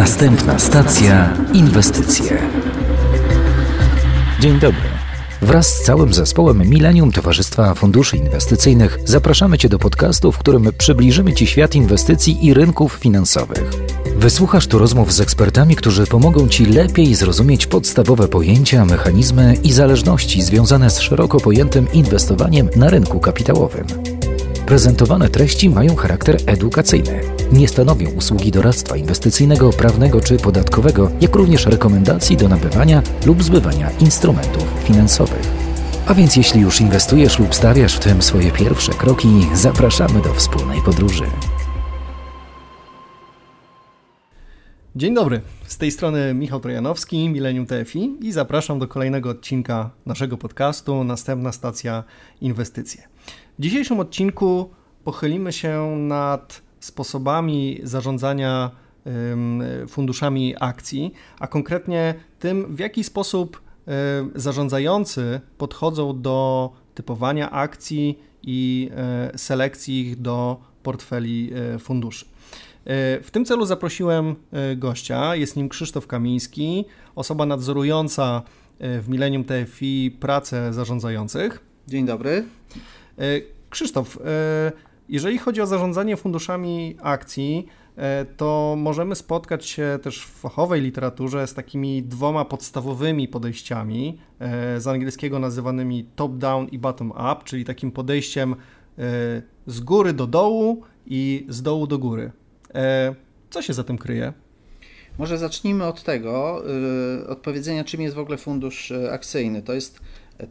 Następna stacja inwestycje. Dzień dobry. Wraz z całym zespołem Millennium Towarzystwa Funduszy Inwestycyjnych zapraszamy Cię do podcastu, w którym przybliżymy Ci świat inwestycji i rynków finansowych. Wysłuchasz tu rozmów z ekspertami, którzy pomogą Ci lepiej zrozumieć podstawowe pojęcia, mechanizmy i zależności związane z szeroko pojętym inwestowaniem na rynku kapitałowym. Prezentowane treści mają charakter edukacyjny. Nie stanowią usługi doradztwa inwestycyjnego, prawnego czy podatkowego, jak również rekomendacji do nabywania lub zbywania instrumentów finansowych. A więc jeśli już inwestujesz lub stawiasz w tym swoje pierwsze kroki, zapraszamy do wspólnej podróży. Dzień dobry, z tej strony Michał Trojanowski, Millennium TFI i zapraszam do kolejnego odcinka naszego podcastu Następna stacja inwestycje. W dzisiejszym odcinku pochylimy się nad sposobami zarządzania funduszami akcji, a konkretnie tym, w jaki sposób zarządzający podchodzą do typowania akcji i e, selekcji ich do portfeli e, funduszy. W tym celu zaprosiłem gościa, jest nim Krzysztof Kamiński, osoba nadzorująca w Millennium TFI pracę zarządzających. Dzień dobry. E, Krzysztof, e, jeżeli chodzi o zarządzanie funduszami akcji, e, to możemy spotkać się też w fachowej literaturze z takimi dwoma podstawowymi podejściami, z angielskiego nazywanymi top-down i bottom-up, czyli takim podejściem z góry do dołu i z dołu do góry. Co się za tym kryje? Może zacznijmy od tego, odpowiedzenia, czym jest w ogóle fundusz akcyjny. To jest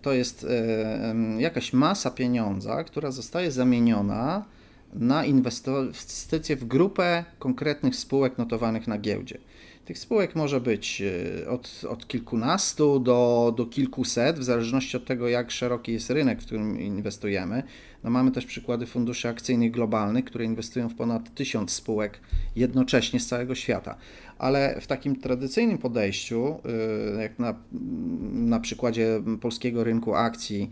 to jest e, jakaś masa pieniądza, która zostaje zamieniona na inwestycje w grupę konkretnych spółek notowanych na giełdzie. Tych spółek może być e, od, od kilkunastu do, do kilkuset, w zależności od tego, jak szeroki jest rynek, w którym inwestujemy. No mamy też przykłady funduszy akcyjnych globalnych, które inwestują w ponad tysiąc spółek jednocześnie z całego świata. Ale w takim tradycyjnym podejściu, y, jak na, na przykładzie polskiego rynku akcji,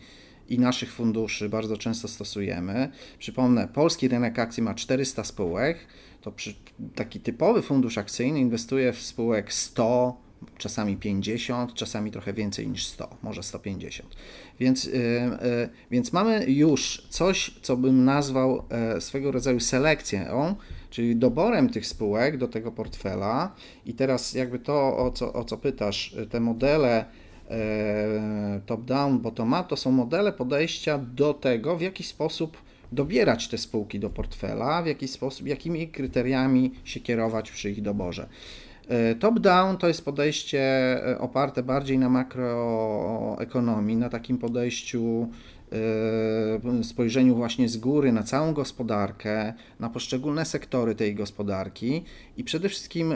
i naszych funduszy bardzo często stosujemy. Przypomnę, polski rynek akcji ma 400 spółek, to przy, taki typowy fundusz akcyjny inwestuje w spółek 100, czasami 50, czasami trochę więcej niż 100, może 150. Więc, yy, yy, więc mamy już coś, co bym nazwał yy, swego rodzaju selekcją, czyli doborem tych spółek do tego portfela. I teraz jakby to, o co, o co pytasz, te modele e, top-down, bottom-up, to są modele podejścia do tego, w jaki sposób dobierać te spółki do portfela, w jaki sposób, jakimi kryteriami się kierować przy ich doborze. E, top-down to jest podejście e, oparte bardziej na makroekonomii, na takim podejściu, e, spojrzeniu właśnie z góry na całą gospodarkę, na poszczególne sektory tej gospodarki i przede wszystkim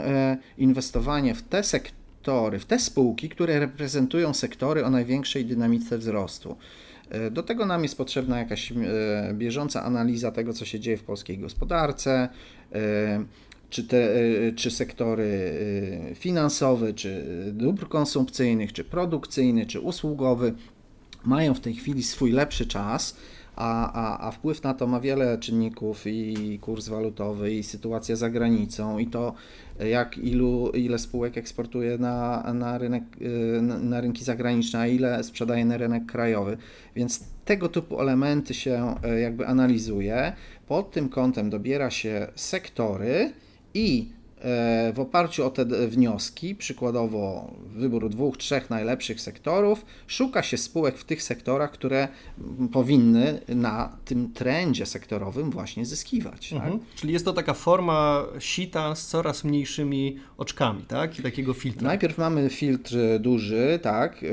inwestowanie w te sektory, w te spółki, które reprezentują sektory o największej dynamice wzrostu. Do tego nam jest potrzebna jakaś bieżąca analiza tego, co się dzieje w polskiej gospodarce, czy, te, y, czy sektory y, finansowe, czy dóbr konsumpcyjnych, czy produkcyjny, czy usługowy mają w tej chwili swój lepszy czas, a, a, a wpływ na to ma wiele czynników i kurs walutowy, i sytuacja za granicą, i to jak ilu, ile spółek eksportuje na, na, rynek, y, na, rynki zagraniczne, a ile sprzedaje na rynek krajowy. Więc tego typu elementy się jakby analizuje. Pod tym kątem dobiera się sektory, e, w oparciu o te wnioski, przykładowo wybór dwóch, trzech najlepszych sektorów, szuka się spółek w tych sektorach, które powinny na tym trendzie sektorowym właśnie zyskiwać. Tak? Mhm. Tak? Czyli jest to taka forma sita z coraz mniejszymi oczkami, tak? I takiego filtra. Najpierw mamy filtr duży, tak? Yy,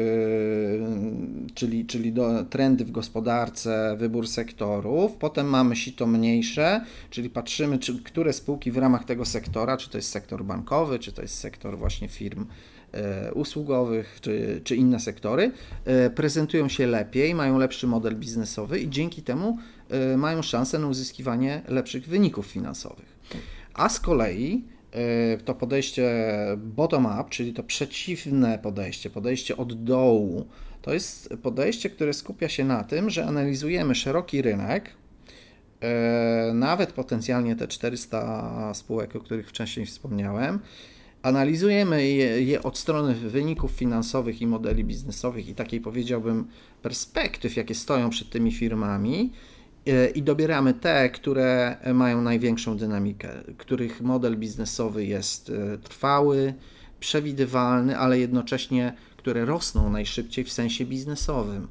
czyli, czyli do, trendy w gospodarce, wybór sektorów. Potem mamy sito mniejsze, czyli patrzymy, czy, które spółki w ramach tego sektora, czy to jest sektor bankowy, czy to jest sektor właśnie firm e, usługowych, czy, czy inne sektory, e, prezentują się lepiej, mają lepszy model biznesowy i dzięki temu e, mają szansę na uzyskiwanie lepszych wyników finansowych. A z kolei to podejście bottom-up, czyli to przeciwne podejście, podejście od dołu, to jest podejście, które skupia się na tym, że analizujemy szeroki rynek, nawet potencjalnie te 400 spółek, o których wcześniej wspomniałem, Analizujemy je, je, od strony wyników finansowych i modeli biznesowych i takiej powiedziałbym perspektyw, jakie stoją przed tymi firmami e, i dobieramy te, które mają największą dynamikę, których model biznesowy jest e, trwały, przewidywalny, ale jednocześnie które rosną najszybciej w sensie biznesowym,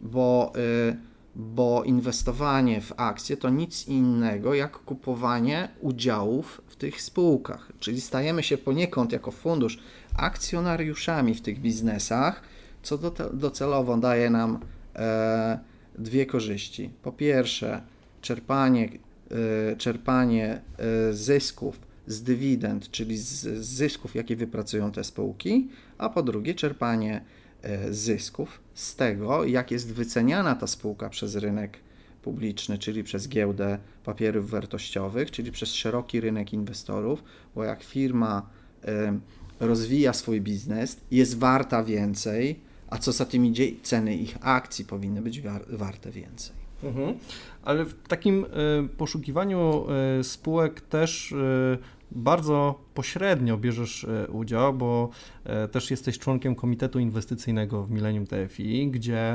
bo, e, bo inwestowanie w akcje to nic innego jak kupowanie udziałów w tych spółkach, czyli stajemy się poniekąd jako fundusz akcjonariuszami w tych biznesach, co docelowo daje nam e, dwie korzyści. Po pierwsze, czerpanie, e, czerpanie e, zysków z dywidend, czyli z, z zysków, jakie wypracują te spółki, a po drugie, czerpanie zysków z tego, jak jest wyceniana ta spółka przez rynek publiczny, czyli przez giełdę papierów wartościowych, czyli przez szeroki rynek inwestorów, bo jak firma rozwija swój biznes, jest warta więcej, a co za tym idzie, ceny ich akcji powinny być warte więcej. Mhm. Ale w takim y, poszukiwaniu spółek też bardzo pośrednio bierzesz udział, bo też jesteś członkiem Komitetu Inwestycyjnego w Millennium TFI, gdzie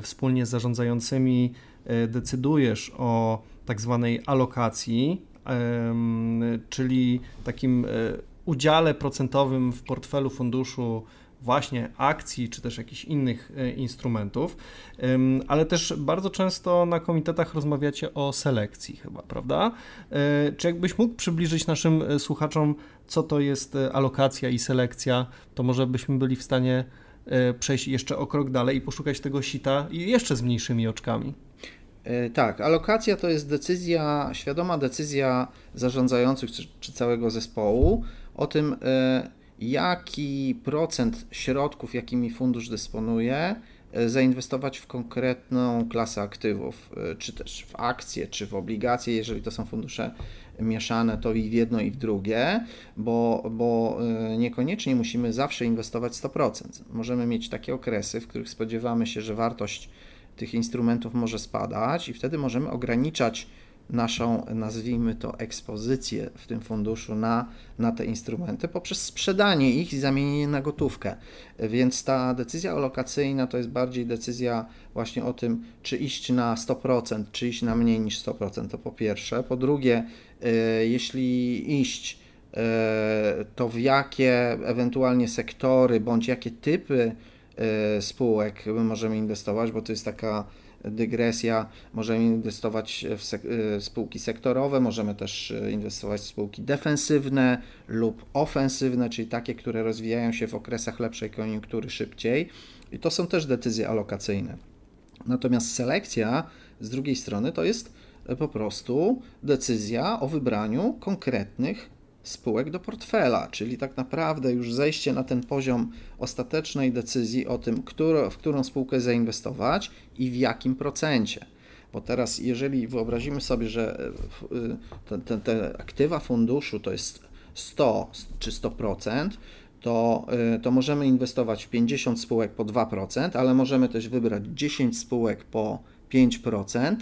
wspólnie z zarządzającymi decydujesz o tak zwanej alokacji, czyli takim udziale procentowym w portfelu funduszu właśnie akcji czy też jakichś innych e, instrumentów, ale też bardzo często na komitetach rozmawiacie o selekcji chyba, prawda? E, czy jakbyś mógł przybliżyć naszym e, słuchaczom, co to jest alokacja i selekcja, to może byśmy byli w stanie przejść jeszcze o krok dalej i poszukać tego sita jeszcze z mniejszymi oczkami. Tak, alokacja to jest decyzja, świadoma decyzja zarządzających czy, czy całego zespołu o tym, jaki procent środków, jakimi fundusz dysponuje, e, zainwestować w konkretną klasę aktywów, e, czy też w akcje, czy w obligacje, jeżeli to są fundusze mieszane, to i w jedno, i w drugie, bo, bo e, niekoniecznie musimy zawsze inwestować 100%. Możemy mieć takie okresy, w których spodziewamy się, że wartość tych instrumentów może spadać, i wtedy możemy ograniczać naszą, nazwijmy to, ekspozycję w tym funduszu na, na te instrumenty poprzez sprzedanie ich i zamienienie na gotówkę. Więc ta decyzja alokacyjna to jest bardziej decyzja właśnie o tym, czy iść na 100%, czy iść na mniej niż 100%, to po pierwsze. Po drugie, y, jeśli iść, y, to w jakie ewentualnie sektory bądź jakie typy y, spółek możemy inwestować, bo to jest taka dygresja, możemy inwestować w sek y, spółki sektorowe, możemy też y, inwestować w spółki defensywne lub ofensywne, czyli takie, które rozwijają się w okresach lepszej koniunktury szybciej. I to są też decyzje alokacyjne. Natomiast selekcja z drugiej strony to jest po prostu decyzja o wybraniu konkretnych spółek do portfela, czyli tak naprawdę już zejście na ten poziom ostatecznej decyzji o tym, którą, w którą spółkę zainwestować i w jakim procencie. Bo teraz, jeżeli wyobrazimy sobie, że e, te, te, te aktywa funduszu to jest 100 czy 100%, to, e, to możemy inwestować w 50 spółek po 2%, ale możemy też wybrać 10 spółek po 5%,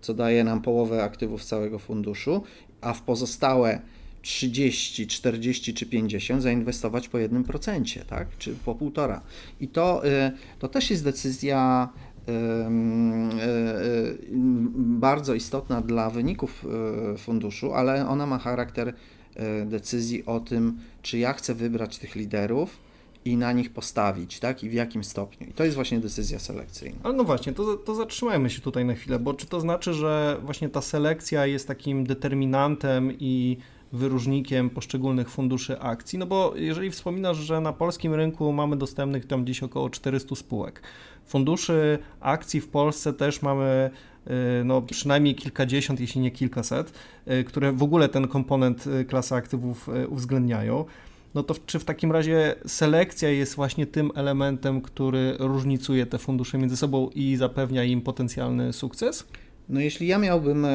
co daje nam połowę aktywów całego funduszu, a w pozostałe 30, 40 czy 50 zainwestować po 1%, tak? czy po 1,5%. I to, y, to też jest decyzja y, y, bardzo istotna dla wyników funduszu, ale ona ma charakter decyzji o tym, czy ja chcę wybrać tych liderów i na nich postawić, tak? I w jakim stopniu. I to jest właśnie decyzja selekcyjna. Ale no właśnie, to, to zatrzymajmy się tutaj na chwilę, bo czy to znaczy, że właśnie ta selekcja jest takim determinantem i wyróżnikiem poszczególnych funduszy akcji, no bo jeżeli wspominasz, że na polskim rynku mamy dostępnych tam gdzieś około 400 spółek. Funduszy akcji w Polsce też mamy y, no, przynajmniej kilkadziesiąt, jeśli nie kilkaset, y, które w ogóle ten komponent y, klasy aktywów uwzględniają. No to czy w takim razie selekcja jest właśnie tym elementem, który różnicuje te fundusze między sobą i zapewnia im potencjalny sukces? No jeśli ja miałbym e,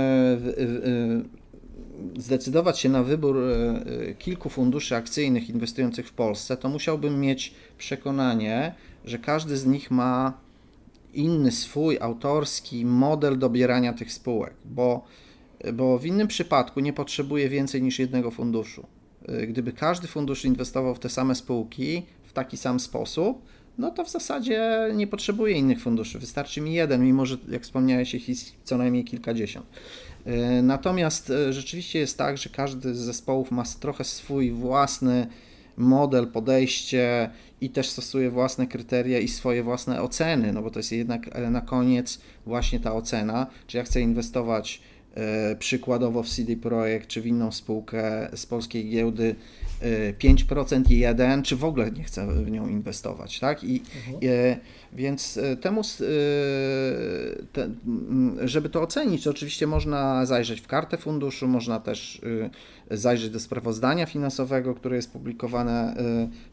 zdecydować się na wybór e, e, kilku funduszy akcyjnych inwestujących w Polsce, to musiałbym mieć przekonanie, że każdy z nich ma inny swój autorski model dobierania tych spółek, bo, bo w innym przypadku nie potrzebuję więcej niż jednego funduszu. Gdyby każdy fundusz inwestował w te same spółki w taki sam sposób, no to w zasadzie nie potrzebuję innych funduszy. Wystarczy mi jeden, mimo że, jak wspomniałeś, ich jest co najmniej kilkadziesiąt. Natomiast rzeczywiście jest tak, że każdy z zespołów ma trochę swój własny model, podejście i też stosuje własne kryteria i swoje własne oceny, no bo to jest jednak e, na koniec właśnie ta ocena, czy ja chcę inwestować e, przykładowo w CD Projekt czy w inną spółkę z polskiej giełdy 5% i 1, czy w ogóle nie chcę w nią inwestować, tak? I mhm. E, więc e, temu, e, żeby to ocenić, to oczywiście można zajrzeć w kartę funduszu, można też zajrzeć do sprawozdania finansowego, które jest publikowane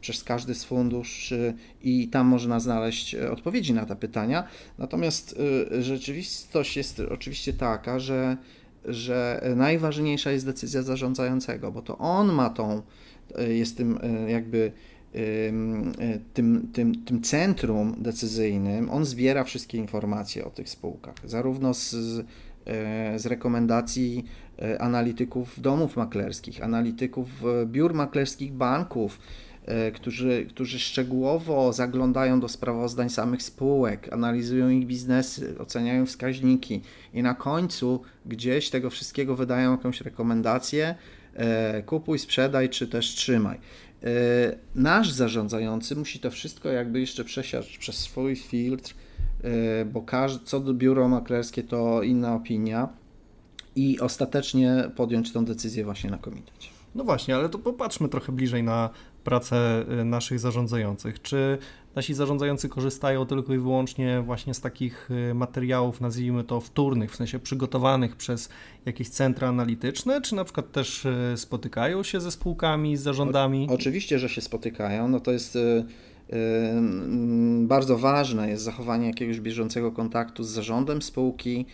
przez każdy z funduszy i tam można znaleźć odpowiedzi na te pytania. Natomiast rzeczywistość jest oczywiście taka, że że najważniejsza jest decyzja zarządzającego, bo to on ma tą E, jest tym e, jakby e, tym, tym, tym centrum decyzyjnym, on zbiera wszystkie informacje o tych spółkach, zarówno z, z rekomendacji analityków domów maklerskich, analityków biur maklerskich banków, którzy, którzy szczegółowo zaglądają do sprawozdań samych spółek, analizują ich biznesy, oceniają wskaźniki i na końcu gdzieś tego wszystkiego wydają jakąś rekomendację, E, kupuj, sprzedaj, czy też trzymaj. E, nasz zarządzający musi to wszystko jakby jeszcze przesiać przez swój filtr, e, bo każdy, co do biuro maklerskie to inna opinia i ostatecznie podjąć tą decyzję właśnie na komitecie. No właśnie, ale to popatrzmy trochę bliżej na pracę naszych zarządzających. Czy nasi zarządzający korzystają tylko i wyłącznie właśnie z takich y, materiałów, nazwijmy to wtórnych, w sensie przygotowanych przez jakieś centra analityczne, czy na przykład też y, spotykają się ze spółkami, z zarządami? O, oczywiście, że się spotykają. No to jest y, bardzo ważne jest zachowanie jakiegoś bieżącego kontaktu z zarządem spółki,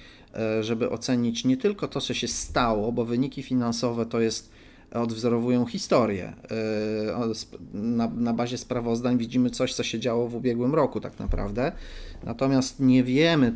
żeby ocenić nie tylko to, co się stało, bo wyniki finansowe to jest odwzorowują historię. E, na, na bazie sprawozdań widzimy coś, co się działo w ubiegłym roku, tak naprawdę. Natomiast nie wiemy,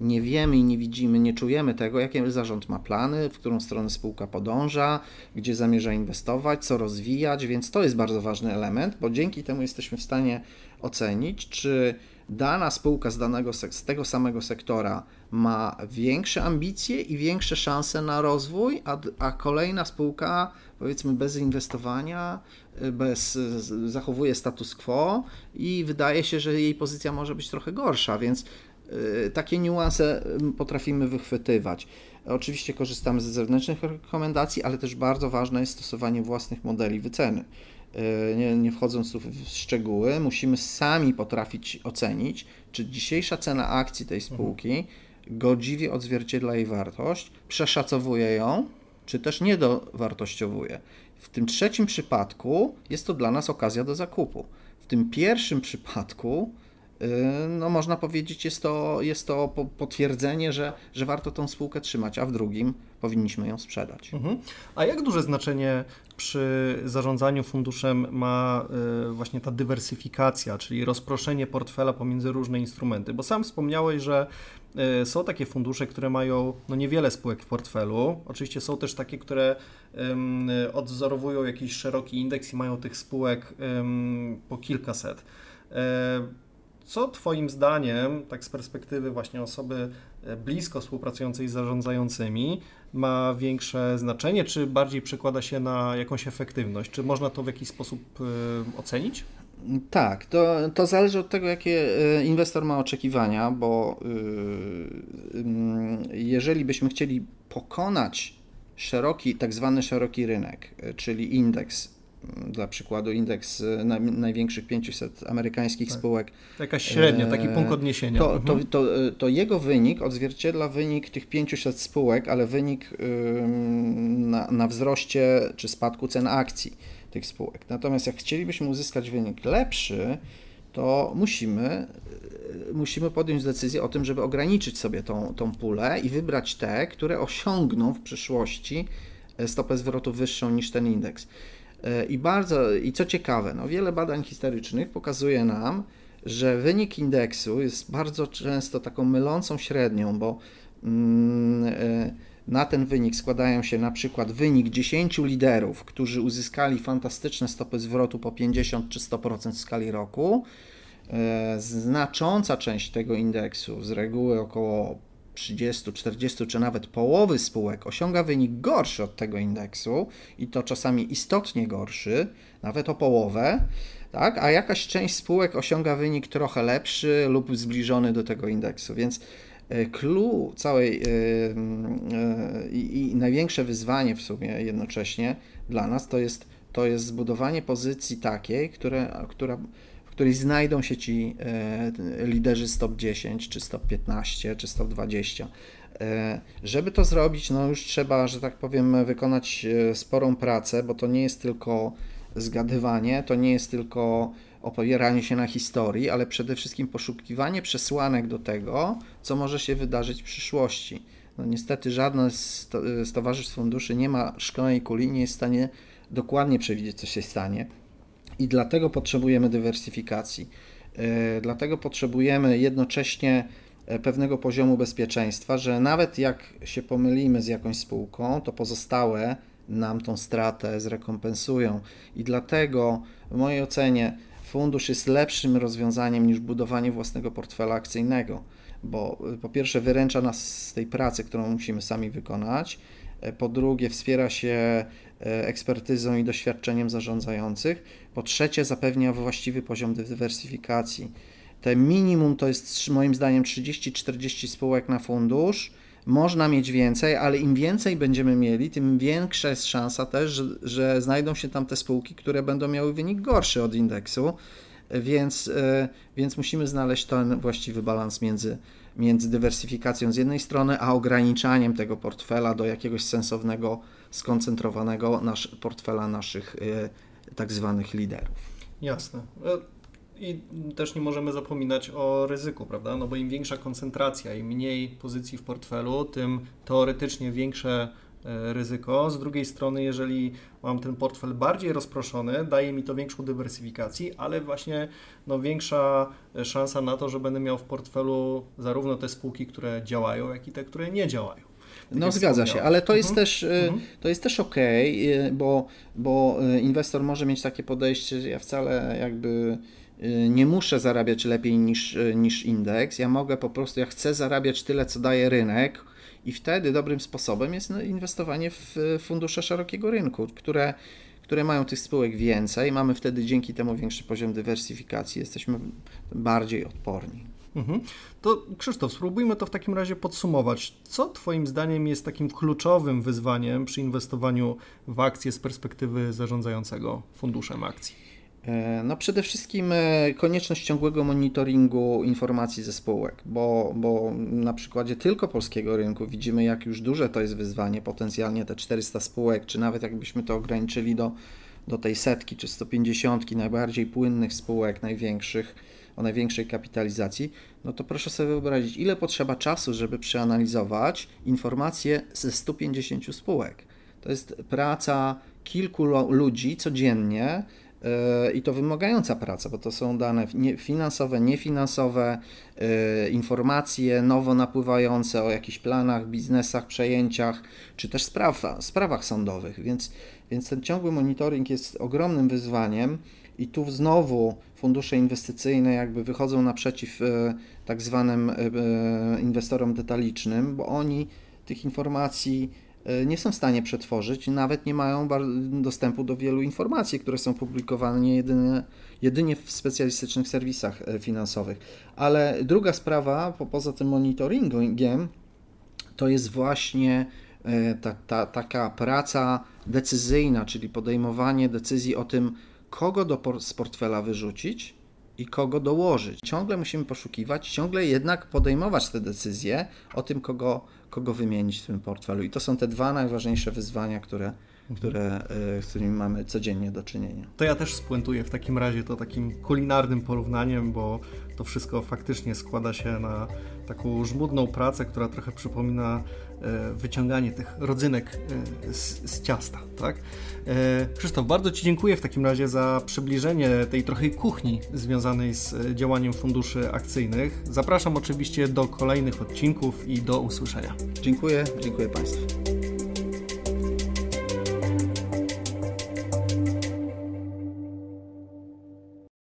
nie wiemy i nie widzimy, nie czujemy tego, jakie zarząd ma plany, w którą stronę spółka podąża, gdzie zamierza inwestować, co rozwijać, więc to jest bardzo ważny element, bo dzięki temu jesteśmy w stanie ocenić, czy dana spółka z, danego, z tego samego sektora ma większe ambicje i większe szanse na rozwój, a, a kolejna spółka, powiedzmy, bez inwestowania, y, bez, zachowuje status quo i wydaje się, że jej pozycja może być trochę gorsza, więc y, takie niuanse potrafimy wychwytywać. Oczywiście korzystamy z zewnętrznych rekomendacji, ale też bardzo ważne jest stosowanie własnych modeli wyceny. Y, nie, nie wchodząc tu w szczegóły, musimy sami potrafić ocenić, czy dzisiejsza cena akcji tej spółki godziwie odzwierciedla jej wartość, przeszacowuje ją, czy też niedowartościowuje. W tym trzecim przypadku jest to dla nas okazja do zakupu. W tym pierwszym przypadku no można powiedzieć, jest to, jest to potwierdzenie, że, że warto tą spółkę trzymać, a w drugim powinniśmy ją sprzedać. Mhm. A jak duże znaczenie przy zarządzaniu funduszem ma y, właśnie ta dywersyfikacja, czyli rozproszenie portfela pomiędzy różne instrumenty? Bo sam wspomniałeś, że y, są takie fundusze, które mają no niewiele spółek w portfelu. Oczywiście są też takie, które odwzorowują jakiś szeroki indeks i mają tych spółek po kilkaset. E, co Twoim zdaniem, tak z perspektywy właśnie osoby e, blisko współpracującej z zarządzającymi, ma większe znaczenie, czy bardziej przekłada się na jakąś efektywność? Czy można to w jakiś sposób e, ocenić? Tak, to, to zależy od tego, jakie e, inwestor ma oczekiwania, bo jeżeli byśmy chcieli pokonać szeroki, tak zwany szeroki rynek, czyli indeks dla przykładu indeks e, największych 500 amerykańskich tak. spółek. Jakaś średnia, taki punkt odniesienia. To, to, mhm. to, e, to, jego wynik odzwierciedla wynik tych 500 spółek, ale wynik na, na wzroście czy spadku cen akcji tych spółek. Natomiast jak chcielibyśmy uzyskać wynik lepszy, to musimy, e, musimy podjąć decyzję o tym, żeby ograniczyć sobie tą, tą pulę i wybrać te, które osiągną w przyszłości stopę zwrotu wyższą niż ten indeks. E, I bardzo, i co ciekawe, no wiele badań historycznych pokazuje nam, że wynik indeksu jest bardzo często taką mylącą średnią, bo mm, e, Na ten wynik składają się na przykład wynik 10 liderów, którzy uzyskali fantastyczne stopy zwrotu po 50 czy 100% w skali roku. E, znacząca część tego indeksu, z reguły około 30, 40 czy nawet połowy spółek osiąga wynik gorszy od tego indeksu i to czasami istotnie gorszy, nawet o połowę, tak? a jakaś część spółek osiąga wynik trochę lepszy lub zbliżony do tego indeksu. Więc e, clue całej e, e, i, i największe wyzwanie w sumie jednocześnie dla nas to jest, to jest zbudowanie pozycji takiej, które, która której znajdą się ci e, liderzy stop 10, czy stop 15, czy stop 20. E, żeby to zrobić, no już trzeba, że tak powiem, wykonać e, sporą pracę, bo to nie jest tylko zgadywanie, to nie jest tylko opieranie się na historii, ale przede wszystkim poszukiwanie przesłanek do tego, co może się wydarzyć w przyszłości. No niestety żadne z, towarzystw funduszy nie ma szklanej kuli, nie jest w stanie dokładnie przewidzieć, co się stanie i dlatego potrzebujemy dywersyfikacji. E, dlatego potrzebujemy jednocześnie e, pewnego poziomu bezpieczeństwa, że nawet jak się pomylimy z jakąś spółką, to pozostałe nam tą stratę zrekompensują. I dlatego w mojej ocenie fundusz jest lepszym rozwiązaniem niż budowanie własnego portfela akcyjnego, bo e, po pierwsze wyręcza nas z tej pracy, którą musimy sami wykonać, po drugie wspiera się ekspertyzą i doświadczeniem zarządzających. Po trzecie, zapewnia właściwy poziom dywersyfikacji. Te minimum to jest moim zdaniem 30-40 spółek na fundusz. Można mieć więcej, ale im więcej będziemy mieli, tym większa jest szansa też, że, że znajdą się tam te spółki, które będą miały wynik gorszy od indeksu. Więc, e, więc musimy znaleźć ten właściwy balans między, między dywersyfikacją z jednej strony, a ograniczaniem tego portfela do jakiegoś sensownego skoncentrowanego nasz, portfela naszych y, tak zwanych liderów. Jasne. E, I też nie możemy zapominać o ryzyku, prawda? No bo im większa koncentracja, im mniej pozycji w portfelu, tym teoretycznie większe ryzyko. Z drugiej strony, jeżeli mam ten portfel bardziej rozproszony, daje mi to większą dywersyfikację, ale właśnie no, większa szansa na to, że będę miał w portfelu zarówno te spółki, które działają, jak i te, które nie działają. Tak no zgadza się, ale to jest mhm. też, y, mhm. to jest też ok, bo, bo inwestor może mieć takie podejście, że ja wcale jakby nie muszę zarabiać lepiej niż, niż indeks, ja mogę po prostu, ja chcę zarabiać tyle, co daje rynek i wtedy dobrym sposobem jest no, inwestowanie w fundusze szerokiego rynku, które które mają tych spółek więcej, mamy wtedy dzięki temu większy poziom dywersyfikacji, jesteśmy bardziej odporni. Mhm. To Krzysztof, spróbujmy to w takim razie podsumować. Co Twoim zdaniem jest takim kluczowym wyzwaniem przy inwestowaniu w akcje z perspektywy zarządzającego funduszem akcji? E, no przede wszystkim e, konieczność ciągłego monitoringu informacji ze spółek, bo, bo na przykładzie tylko polskiego rynku widzimy, jak już duże to jest wyzwanie, potencjalnie te 400 spółek, czy nawet jakbyśmy to ograniczyli do, do tej setki czy 150 najbardziej płynnych spółek, największych, o największej kapitalizacji, no to proszę sobie wyobrazić, ile potrzeba czasu, żeby przeanalizować informacje ze 150 spółek. To jest praca kilku ludzi codziennie i to wymagająca praca, bo to są dane finansowe, niefinansowe, e, informacje nowo napływające o jakichś planach, biznesach, przejęciach, czy też spraw, sprawach sądowych, więc, więc ten ciągły monitoring jest ogromnym wyzwaniem i tu znowu fundusze inwestycyjne jakby wychodzą naprzeciw e, tak zwanym e, e, inwestorom detalicznym, bo oni tych informacji nie są w stanie przetworzyć, nawet nie mają dostępu do wielu informacji, które są publikowane jedynie, jedynie w specjalistycznych serwisach finansowych. Ale druga sprawa, poza tym monitoringiem, to jest właśnie ta, ta, taka praca decyzyjna, czyli podejmowanie decyzji o tym, kogo do, z portfela wyrzucić i kogo dołożyć. Ciągle musimy poszukiwać, ciągle jednak podejmować te decyzje o tym, kogo, kogo wymienić w tym portfelu. I to są te dwa najważniejsze wyzwania, które, które, z którymi mamy codziennie do czynienia. To ja też spuentuję w takim razie to takim kulinarnym porównaniem, bo to wszystko faktycznie składa się na taką żmudną pracę, która trochę przypomina e, wyciąganie tych rodzynek e, z, z ciasta. Tak? E, Krzysztof, bardzo Ci dziękuję w takim razie za przybliżenie tej trochę kuchni związanej z działaniem funduszy akcyjnych. Zapraszam oczywiście do kolejnych odcinków i do usłyszenia. Dziękuję, dziękuję Państwu.